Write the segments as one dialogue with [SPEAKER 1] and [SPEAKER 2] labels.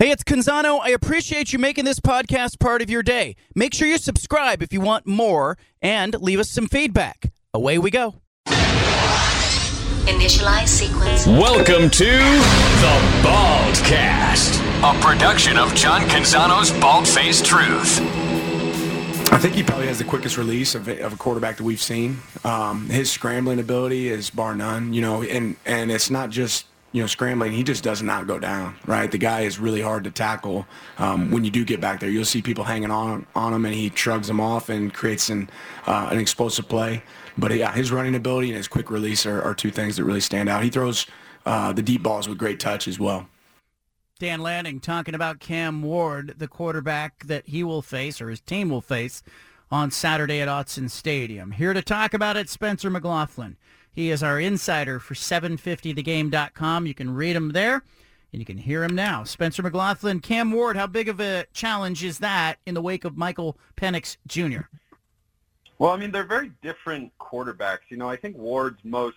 [SPEAKER 1] Hey, it's Canzano. I appreciate you making this podcast part of your day. Make sure you subscribe if you want more and leave us some feedback. Away we go.
[SPEAKER 2] Initialize sequence.
[SPEAKER 3] Welcome to the Baldcast, a production of John Canzano's Bald Faced Truth.
[SPEAKER 4] I think he probably has the quickest release of, of a quarterback that we've seen. Um, his scrambling ability is bar none, you know, and, and it's not just you know, scrambling, he just does not go down, right? The guy is really hard to tackle. Um, when you do get back there, you'll see people hanging on on him, and he shrugs them off and creates an uh, an explosive play. But yeah, his running ability and his quick release are, are two things that really stand out. He throws uh, the deep balls with great touch as well.
[SPEAKER 1] Dan Lanning talking about Cam Ward, the quarterback that he will face or his team will face on Saturday at Autzen Stadium. Here to talk about it, Spencer McLaughlin. He is our insider for 750thegame.com. You can read him there, and you can hear him now. Spencer McLaughlin, Cam Ward, how big of a challenge is that in the wake of Michael Penix Jr.?
[SPEAKER 5] Well, I mean, they're very different quarterbacks. You know, I think Ward's most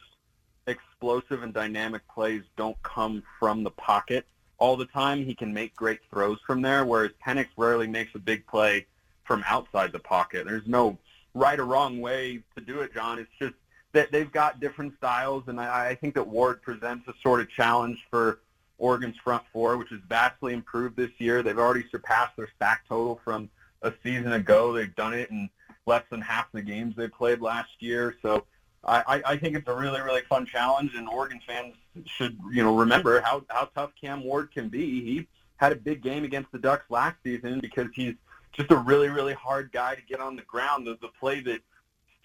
[SPEAKER 5] explosive and dynamic plays don't come from the pocket all the time. He can make great throws from there, whereas Penix rarely makes a big play from outside the pocket. There's no right or wrong way to do it, John. It's just that they've got different styles, and I, I think that Ward presents a sort of challenge for Oregon's front four, which has vastly improved this year. They've already surpassed their sack total from a season ago. They've done it in less than half the games they played last year. So I, I think it's a really, really fun challenge, and Oregon fans should, you know, remember how, how tough Cam Ward can be. He had a big game against the Ducks last season because he's just a really, really hard guy to get on the ground. The, the play that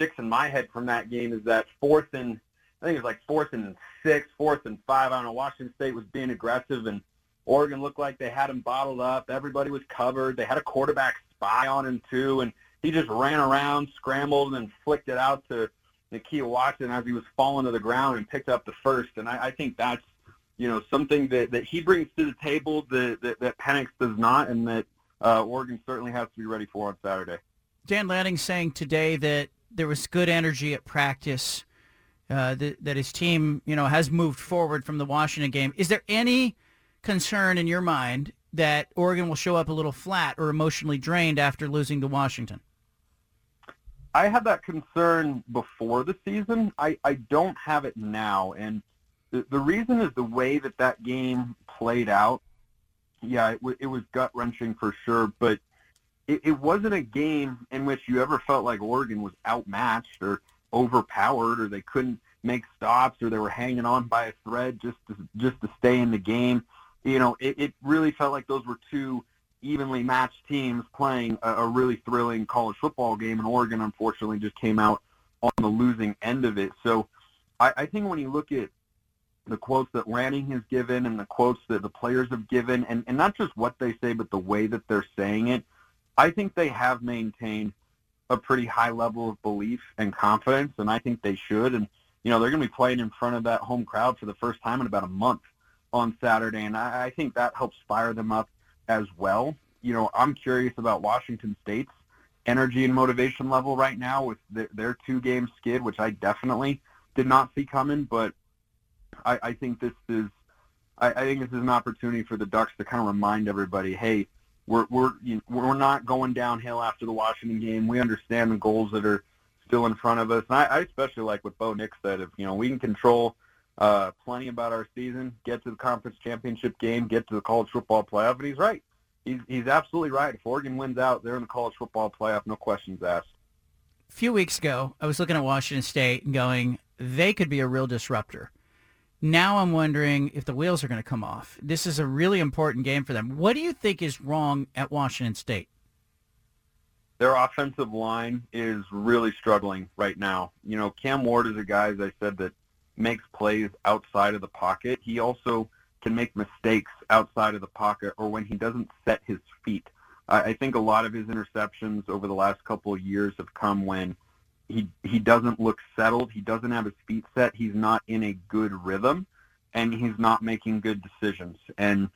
[SPEAKER 5] sticks in my head from that game is that fourth and I think it was like fourth and six, fourth and five. I don't know. Washington State was being aggressive, and Oregon looked like they had him bottled up. Everybody was covered. They had a quarterback spy on him too, and he just ran around, scrambled, and flicked it out to Nakia Watson as he was falling to the ground and picked up the first. And I, I think that's you know something that, that he brings to the table that, that, that Penix does not, and that uh, Oregon certainly has to be ready for on Saturday.
[SPEAKER 1] Dan Lanning saying today that there was good energy at practice. Uh, that, that his team, you know, has moved forward from the Washington game. Is there any concern in your mind that Oregon will show up a little flat or emotionally drained after losing to Washington?
[SPEAKER 5] I had that concern before the season. I, I don't have it now, and the, the reason is the way that that game played out. Yeah, it, w- it was gut wrenching for sure, but it, it wasn't a game in which you ever felt like Oregon was outmatched or overpowered or they couldn't make stops or they were hanging on by a thread just to, just to stay in the game. You know, it, it really felt like those were two evenly matched teams playing a, a really thrilling college football game, and Oregon unfortunately just came out on the losing end of it. So I, I think when you look at the quotes that Lanning has given and the quotes that the players have given, and, and not just what they say, but the way that they're saying it, I think they have maintained a pretty high level of belief and confidence, and I think they should. And you know, they're going to be playing in front of that home crowd for the first time in about a month on Saturday, and I, I think that helps fire them up as well. You know, I'm curious about Washington State's energy and motivation level right now with the, their two-game skid, which I definitely did not see coming. But I, I think this is, I, I think this is an opportunity for the Ducks to kind of remind everybody, hey, we're we're you we're not going downhill after the Washington game. We understand the goals that are still in front of us. And I, I especially like what Bo Nix said. If you know we can control uh, plenty about our season, get to the conference championship game, get to the college football playoff, and he's right. He's he's absolutely right. If Oregon wins out, they're in the college football playoff, no questions asked.
[SPEAKER 1] A few weeks ago, I was looking at Washington State and going, they could be a real disruptor. Now I'm wondering if the wheels are going to come off. This is a really important game for them. What do you think is wrong at Washington State?
[SPEAKER 5] Their offensive line is really struggling right now. You know, Cam Ward is a guy, as I said, that makes plays outside of the pocket. He also can make mistakes outside of the pocket or when he doesn't set his feet. I think a lot of his interceptions over the last couple of years have come when he he doesn't look settled. He doesn't have his feet set. He's not in a good rhythm, and he's not making good decisions. And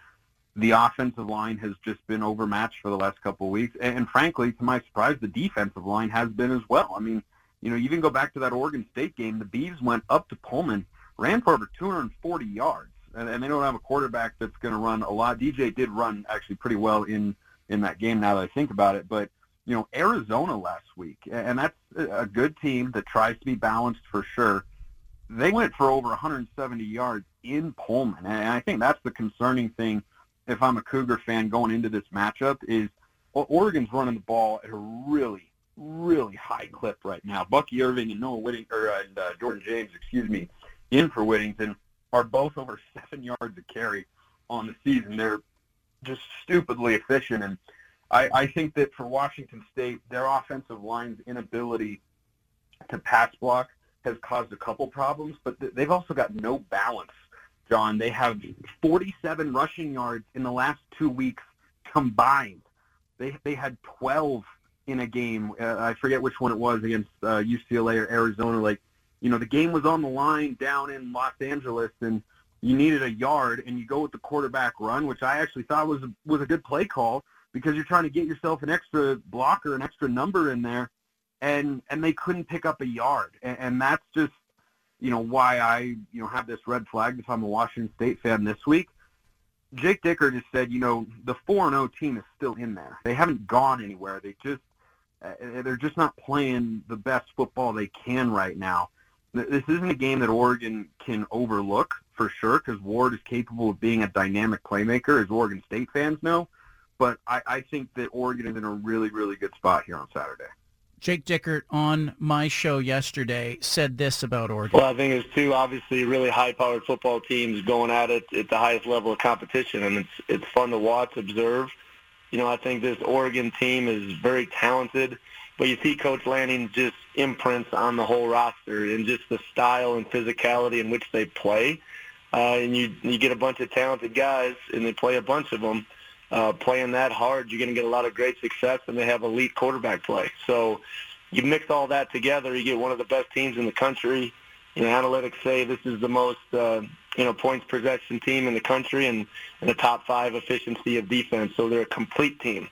[SPEAKER 5] the offensive line has just been overmatched for the last couple of weeks. And, and frankly, to my surprise, the defensive line has been as well. I mean, you know, you even go back to that Oregon State game. The Beavs went up to Pullman, ran for over 240 yards. and, and they don't have a quarterback that's going to run a lot. DJ did run actually pretty well in in that game. Now that I think about it, but you know Arizona last week, and that's a good team that tries to be balanced for sure. They went for over 170 yards in Pullman, and I think that's the concerning thing. If I'm a Cougar fan going into this matchup, is Oregon's running the ball at a really, really high clip right now. Bucky Irving and Noah Whitting or uh, uh, Jordan James, excuse me, in for Whittington are both over seven yards a carry on the season. They're just stupidly efficient, and I, I think that for Washington State, their offensive line's inability to pass block has caused a couple problems, but they've also got no balance. John, they have 47 rushing yards in the last two weeks combined. They they had 12 in a game. Uh, I forget which one it was against uh, UCLA or Arizona. Like, you know, the game was on the line down in Los Angeles, and you needed a yard, and you go with the quarterback run, which I actually thought was was a good play call because you're trying to get yourself an extra blocker, an extra number in there, and and they couldn't pick up a yard, and, and that's just you know why I you know have this red flag if I'm a Washington State fan this week. Jake Dickert just said, you know, the four and zero team is still in there. They haven't gone anywhere. They just uh, they're just not playing the best football they can right now. This isn't a game that Oregon can overlook for sure because Ward is capable of being a dynamic playmaker, as Oregon State fans know. But I, I think that Oregon is in a really, really good spot here on Saturday.
[SPEAKER 1] Jake Dickert on my show yesterday said this about Oregon.
[SPEAKER 2] Well, I think it's two obviously really high-powered football teams going at it at the highest level of competition, and it's it's fun to watch, observe. You know, I think this Oregon team is very talented, but you see Coach Lanning just imprints on the whole roster and just the style and physicality in which they play. Uh, and you you get a bunch of talented guys, and they play a bunch of them uh, playing that hard, you're going to get a lot of great success, and they have elite quarterback play. So you mix all that together, you get one of the best teams in the country. You know, analytics say this is the most uh, you know points possession team in the country, and, and the top five efficiency of defense. So they're a complete team.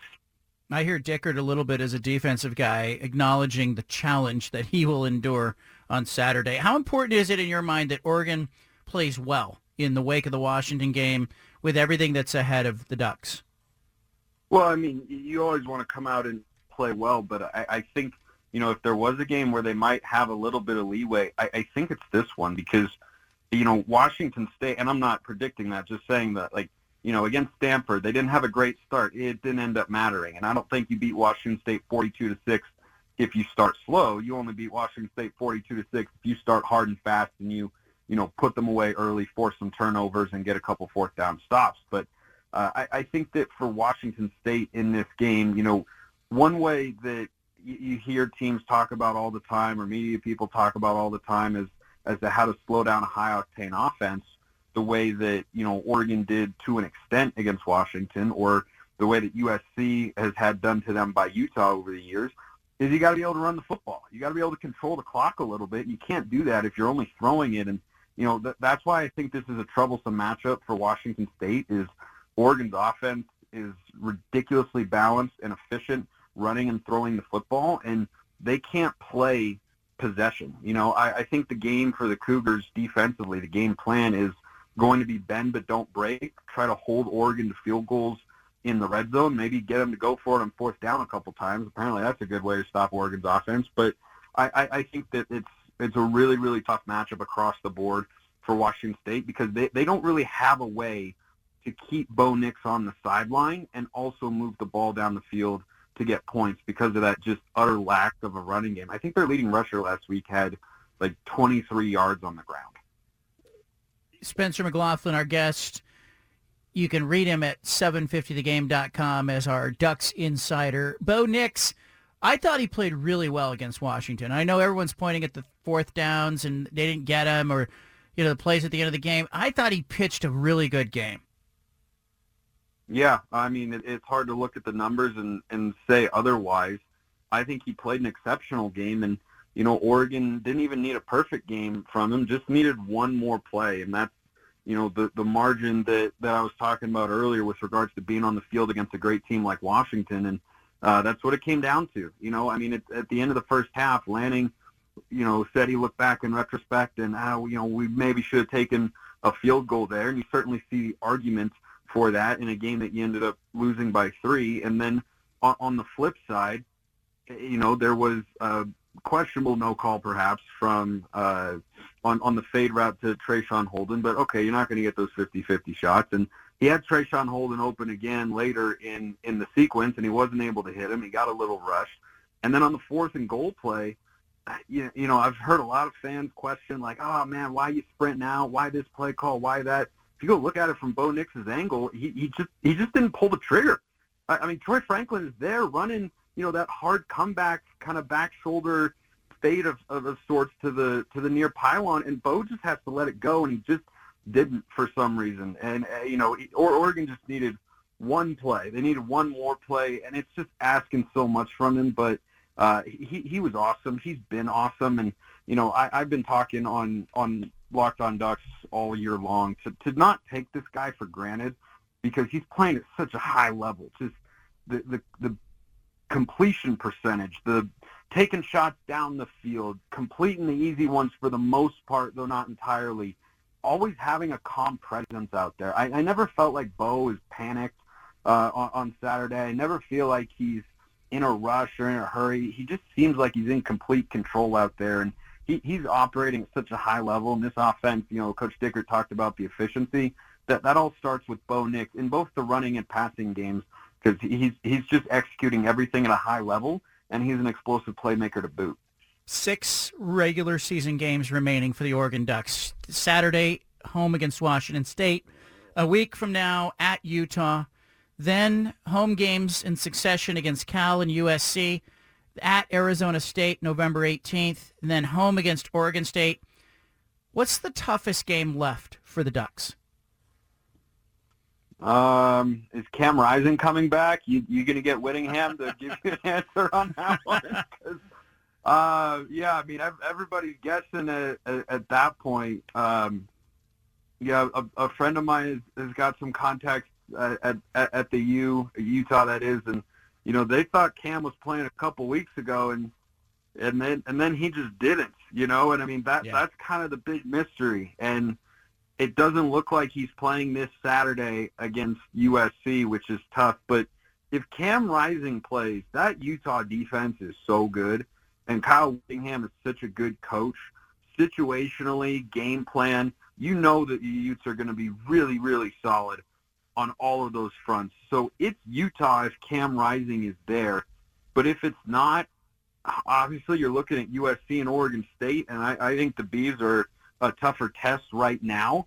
[SPEAKER 1] I hear Dickert a little bit as a defensive guy, acknowledging the challenge that he will endure on Saturday. How important is it in your mind that Oregon plays well in the wake of the Washington game with everything that's ahead of the Ducks?
[SPEAKER 5] Well, I mean, you always want to come out and play well, but I, I think you know if there was a game where they might have a little bit of leeway, I, I think it's this one because you know Washington State, and I'm not predicting that, just saying that like you know against Stanford, they didn't have a great start. It didn't end up mattering, and I don't think you beat Washington State 42 to six if you start slow. You only beat Washington State 42 to six if you start hard and fast and you you know, put them away early, force some turnovers, and get a couple fourth down stops. But uh, I, I think that for Washington State in this game, you know, one way that you, you hear teams talk about all the time, or media people talk about all the time, is as to how to slow down a high octane offense, the way that you know Oregon did to an extent against Washington, or the way that USC has had done to them by Utah over the years is you got to be able to run the football. You got to be able to control the clock a little bit. You can't do that if you're only throwing it and you know, th- that's why I think this is a troublesome matchup for Washington State is Oregon's offense is ridiculously balanced and efficient running and throwing the football, and they can't play possession. You know, I, I think the game for the Cougars defensively, the game plan is going to be bend but don't break, try to hold Oregon to field goals in the red zone, maybe get them to go for it on fourth down a couple times. Apparently that's a good way to stop Oregon's offense, but I, I, I think that it's it's a really, really tough matchup across the board for Washington State because they, they don't really have a way to keep Bo Nix on the sideline and also move the ball down the field to get points because of that just utter lack of a running game. I think their leading rusher last week had like 23 yards on the ground.
[SPEAKER 1] Spencer McLaughlin, our guest. You can read him at 750thegame.com as our Ducks insider. Bo Nix, I thought he played really well against Washington. I know everyone's pointing at the fourth downs and they didn't get him or, you know, the plays at the end of the game. I thought he pitched a really good game.
[SPEAKER 5] Yeah, I mean, it, it's hard to look at the numbers and, and say otherwise. I think he played an exceptional game, and, you know, Oregon didn't even need a perfect game from him, just needed one more play, and that's, you know, the, the margin that, that I was talking about earlier with regards to being on the field against a great team like Washington. And, uh, that's what it came down to. You know, I mean, it, at the end of the first half, Lanning, you know, said he looked back in retrospect and how, you know, we maybe should have taken a field goal there, and you certainly see the argument for that in a game that you ended up losing by three. And then on, on the flip side, you know, there was a questionable no call perhaps from uh, on on the fade route to Traeshon Holden, but okay, you're not going to get those 50-50 shots. And he had Traeshon Holden open again later in in the sequence, and he wasn't able to hit him. He got a little rushed. And then on the fourth and goal play, you, you know, I've heard a lot of fans question like, "Oh man, why you sprint now? Why this play call? Why that?" You go look at it from Bo Nix's angle, he, he just he just didn't pull the trigger. I, I mean, Troy Franklin is there running, you know, that hard comeback kind of back shoulder fade of, of, of sorts to the to the near pylon, and Bo just has to let it go, and he just didn't for some reason. And uh, you know, or Oregon just needed one play. They needed one more play, and it's just asking so much from him. But uh, he he was awesome. He's been awesome, and you know, I, I've been talking on on Locked On Ducks all year long to to not take this guy for granted because he's playing at such a high level. Just the the, the completion percentage, the taking shots down the field, completing the easy ones for the most part, though not entirely. Always having a calm presence out there. I, I never felt like Bo is panicked uh, on, on Saturday. I never feel like he's in a rush or in a hurry. He just seems like he's in complete control out there, and he, he's operating at such a high level. In this offense, you know, Coach Dickert talked about the efficiency. That that all starts with Bo Nix in both the running and passing games because he's he's just executing everything at a high level, and he's an explosive playmaker to boot.
[SPEAKER 1] Six regular season games remaining for the Oregon Ducks. Saturday, home against Washington State. A week from now, at Utah. Then home games in succession against Cal and USC. At Arizona State, November 18th. And then home against Oregon State. What's the toughest game left for the Ducks?
[SPEAKER 5] Um, is Cam Rising coming back? You you gonna get Whittingham to give you an answer on that one? uh, yeah, I mean everybody's guessing at, at, at that point. Um, yeah, a, a friend of mine has, has got some contacts at, at at the U Utah that is, and you know they thought Cam was playing a couple weeks ago, and and then and then he just didn't, you know, and I mean that
[SPEAKER 1] Yeah.
[SPEAKER 5] that's kind of the big mystery, and it doesn't look like he's playing this Saturday against USC, which is tough. But if Cam Rising plays, that Utah defense is so good, and Kyle Whittingham is such a good coach. Situationally, game plan, you know that the Utes are going to be really, really solid on all of those fronts. So it's Utah if Cam Rising is there. But if it's not, obviously you're looking at USC and Oregon State, and I, I think the Bees are a tougher test right now.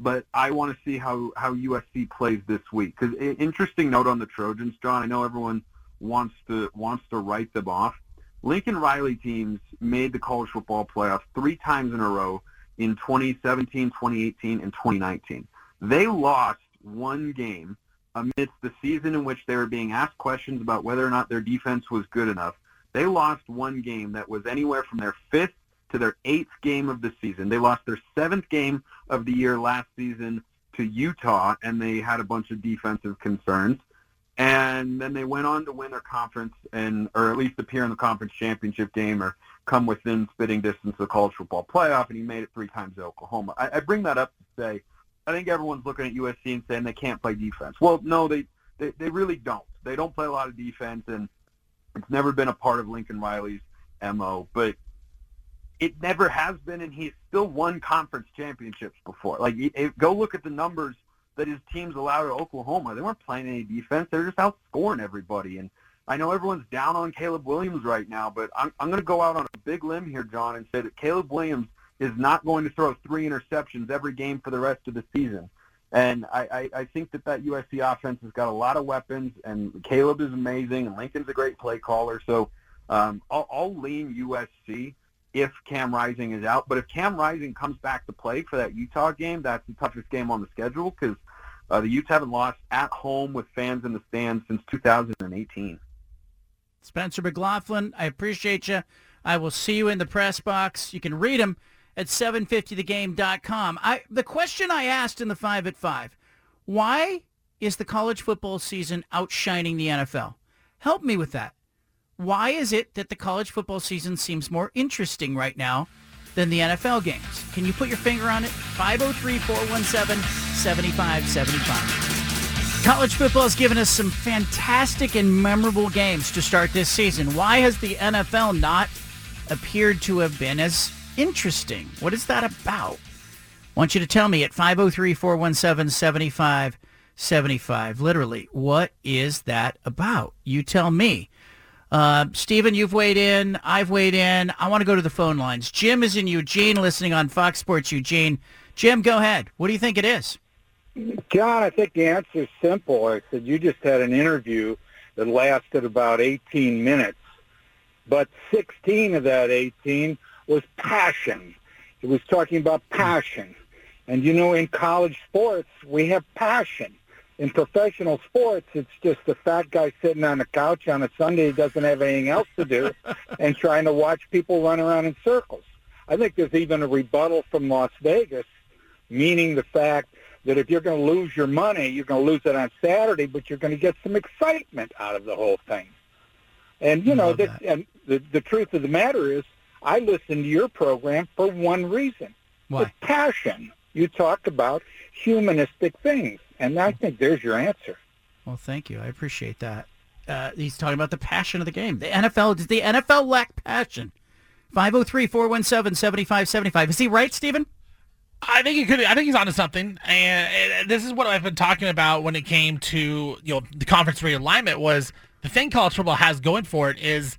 [SPEAKER 5] But I want to see how, how USC plays this week. Because interesting note on the Trojans, John. I know everyone wants to wants to write them off. Lincoln Riley teams made the college football playoffs three times in a row in 2017, 2018, and 2019. They lost one game amidst the season in which they were being asked questions about whether or not their defense was good enough. They lost one game that was anywhere from their fifth to their eighth game of the season. They lost their seventh game of the year last season to Utah, and they had a bunch of defensive concerns. And then they went on to win their conference, and or at least appear in the conference championship game, or come within spitting distance of the college football playoff. And he made it three times at Oklahoma. I, I bring that up to say, I think everyone's looking at USC and saying they can't play defense. Well, no, they they, they really don't. They don't play a lot of defense, and it's never been a part of Lincoln Riley's mo. But it never has been, and he's still won conference championships before. Like, go look at the numbers that his teams allowed at Oklahoma. They weren't playing any defense. They're just outscoring everybody. And I know everyone's down on Caleb Williams right now, but I'm, I'm going to go out on a big limb here, John, and say that Caleb Williams is not going to throw three interceptions every game for the rest of the season. And I, I, I think that that USC offense has got a lot of weapons, and Caleb is amazing, and Lincoln's a great play caller. So um, I'll, I'll lean USC if Cam Rising is out. But if Cam Rising comes back to play for that Utah game, that's the toughest game on the schedule because uh, the Utes haven't lost at home with fans in the stands since 2018.
[SPEAKER 1] Spencer McLaughlin, I appreciate you. I will see you in the press box. You can read them at 750thegame.com. I, the question I asked in the 5 at 5, why is the college football season outshining the NFL? Help me with that. Why is it that the college football season seems more interesting right now than the NFL games. Can you put your finger on it? 503-417-7575. College football has given us some fantastic and memorable games to start this season. Why has the NFL not appeared to have been as interesting? What is that about? I want you to tell me at 503-417-7575. Literally, what is that about? You tell me. Uh, Stephen, you've weighed in. I've weighed in. I want to go to the phone lines. Jim is in Eugene listening on Fox Sports Eugene. Jim, go ahead. What do you think it is?
[SPEAKER 6] John, I think the answer is simple. I said you just had an interview that lasted about 18 minutes, but 16 of that 18 was passion. It was talking about passion. And you know, in college sports, we have passion in professional sports, it's just the fat guy sitting on the couch on a Sunday who doesn't have anything else to do and trying to watch people run around in circles. I think there's even a rebuttal from Las Vegas, meaning the fact that if you're going to lose your money, you're going to lose it on Saturday, but you're going to get some excitement out of the whole thing. And you know, this, and the the truth of the matter is, I listen to your program for one reason:
[SPEAKER 1] Why?
[SPEAKER 6] It's passion. You talk about humanistic things. And I think there's your answer.
[SPEAKER 1] Well, thank you. I appreciate that. Uh, he's talking about the passion of the game. The NFL, does the NFL lack passion? 503-417-7575. Is he right, Stephen?
[SPEAKER 7] I think he could. I think he's onto something, and this is what I've been talking about when it came to you know the conference realignment. Was the thing college football has going for it is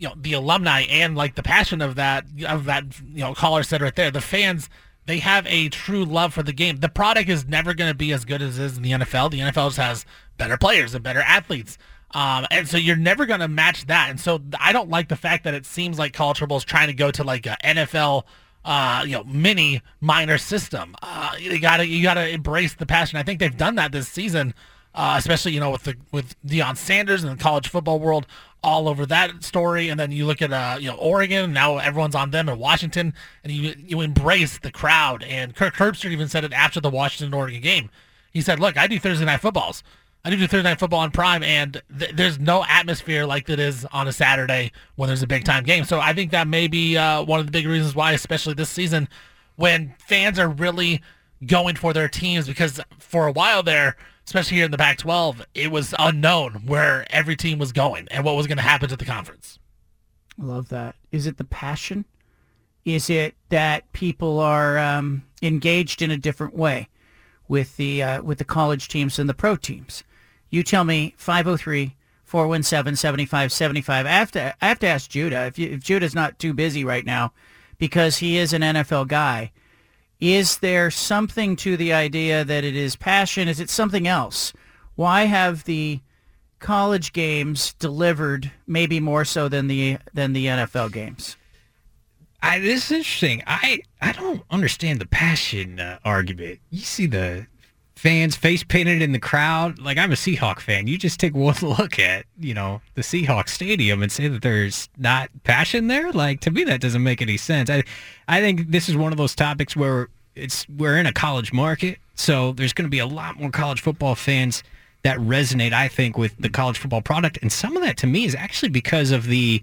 [SPEAKER 7] you know the alumni and like the passion of that of that you know caller said right there. The fans they have a true love for the game. The product is never going to be as good as it is in the NFL. The NFL just has better players and better athletes. Um, and so you're never going to match that. And so I don't like the fact that it seems like college football is trying to go to like a NFL, uh, you know, mini minor system. Uh, you gotta, you gotta embrace the passion. I think they've done that this season, uh, especially, you know, with the, with Deion Sanders and the college football world all over that story. And then you look at uh, you know Oregon. Now everyone's on them in Washington, and you you embrace the crowd. And Kirk Herbstreit even said it after the Washington Oregon game. He said, "Look, I do Thursday night footballs. I do Thursday night football on Prime, and th- there's no atmosphere like that is on a Saturday when there's a big time game. So I think that may be uh, one of the big reasons why, especially this season, when fans are really going for their teams, because for a while there." Especially here in the Pac-12, it was unknown where every team was going and what was going to happen to the conference.
[SPEAKER 1] I love that. Is it the passion? Is it that people are um, engaged in a different way with the uh, with the college teams and the pro teams? You tell me 503 417 7575. I have to I have to ask Judah if, you, if Judah's not too busy right now because he is an NFL guy is there something to the idea that it is passion? Is it something else? Why have the college games delivered maybe more so than the than the NFL games?
[SPEAKER 8] I, this is interesting. I I don't understand the passion uh, argument. You see the fans face painted in the crowd. Like I'm a Seahawk fan. You just take one look at you know the Seahawk stadium and say that there's not passion there. Like to me, that doesn't make any sense. I I think this is one of those topics where it's we're in a college market, so there's going to be a lot more college football fans that resonate. I think with the college football product, and some of that to me is actually because of the,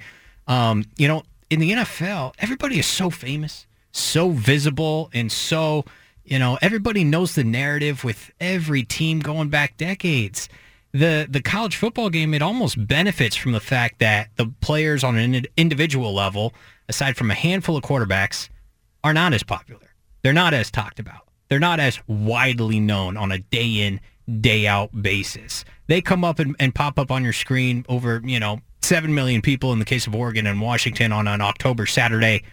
[SPEAKER 8] um, you know, in the NFL, everybody is so famous, so visible, and so you know, everybody knows the narrative with every team going back decades. The the college football game it almost benefits from the fact that the players on an individual level, aside from a handful of quarterbacks, are not as popular. They're not as talked about. They're not as widely known on a day in, day out basis. They come up and, and pop up on your screen over, you know, 7 million people in the case of Oregon and Washington on an October Saturday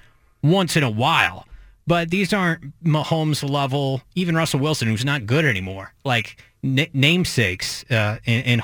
[SPEAKER 8] once in a while but these aren't Mahomes level, even Russell Wilson, who's not good anymore, like n- namesakes uh, in, in.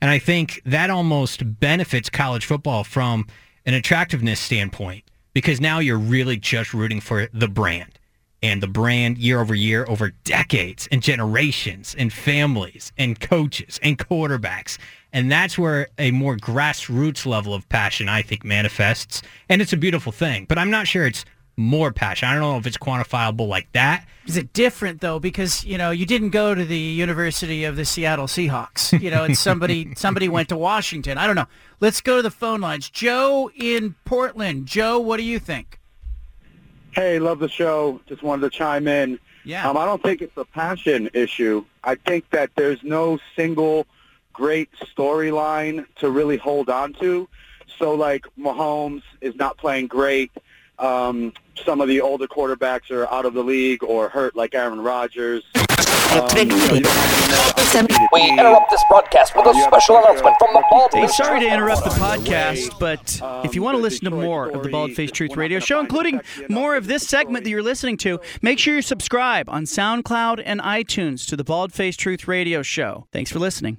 [SPEAKER 8] And I think that almost benefits college football from an attractiveness standpoint because now you're really just rooting for the brand and the brand year over year over decades and generations and families and coaches and quarterbacks. And that's where a more grassroots level of passion, I think, manifests. And it's a beautiful thing. But I'm not sure it's more passion. I don't know if it's quantifiable like that.
[SPEAKER 1] Is it different though? Because you know you didn't go to the University of the Seattle Seahawks. You know, and somebody somebody went to Washington. I don't know. Let's go to the phone lines. Joe in Portland. Joe, what do you think?
[SPEAKER 9] Hey, love the show. Just wanted to chime in.
[SPEAKER 1] Yeah.
[SPEAKER 9] Um, I don't think it's a passion issue. I think that there's no single great storyline to really hold on to. So, like, Mahomes is not playing great. Um, some of the older quarterbacks are out of the league or hurt, like Aaron Rodgers. Um, you know, you don't have enough
[SPEAKER 10] We interrupt this broadcast with a special announcement from the Bald
[SPEAKER 1] Hey,
[SPEAKER 10] Face
[SPEAKER 1] sorry to interrupt the podcast, but
[SPEAKER 9] Um,
[SPEAKER 1] if you want to listen to more of the Bald
[SPEAKER 9] Faced
[SPEAKER 1] Truth Radio show, including more of this segment that you're listening to, make sure you subscribe on SoundCloud and iTunes to the Bald Faced Truth Radio show. Thanks for listening.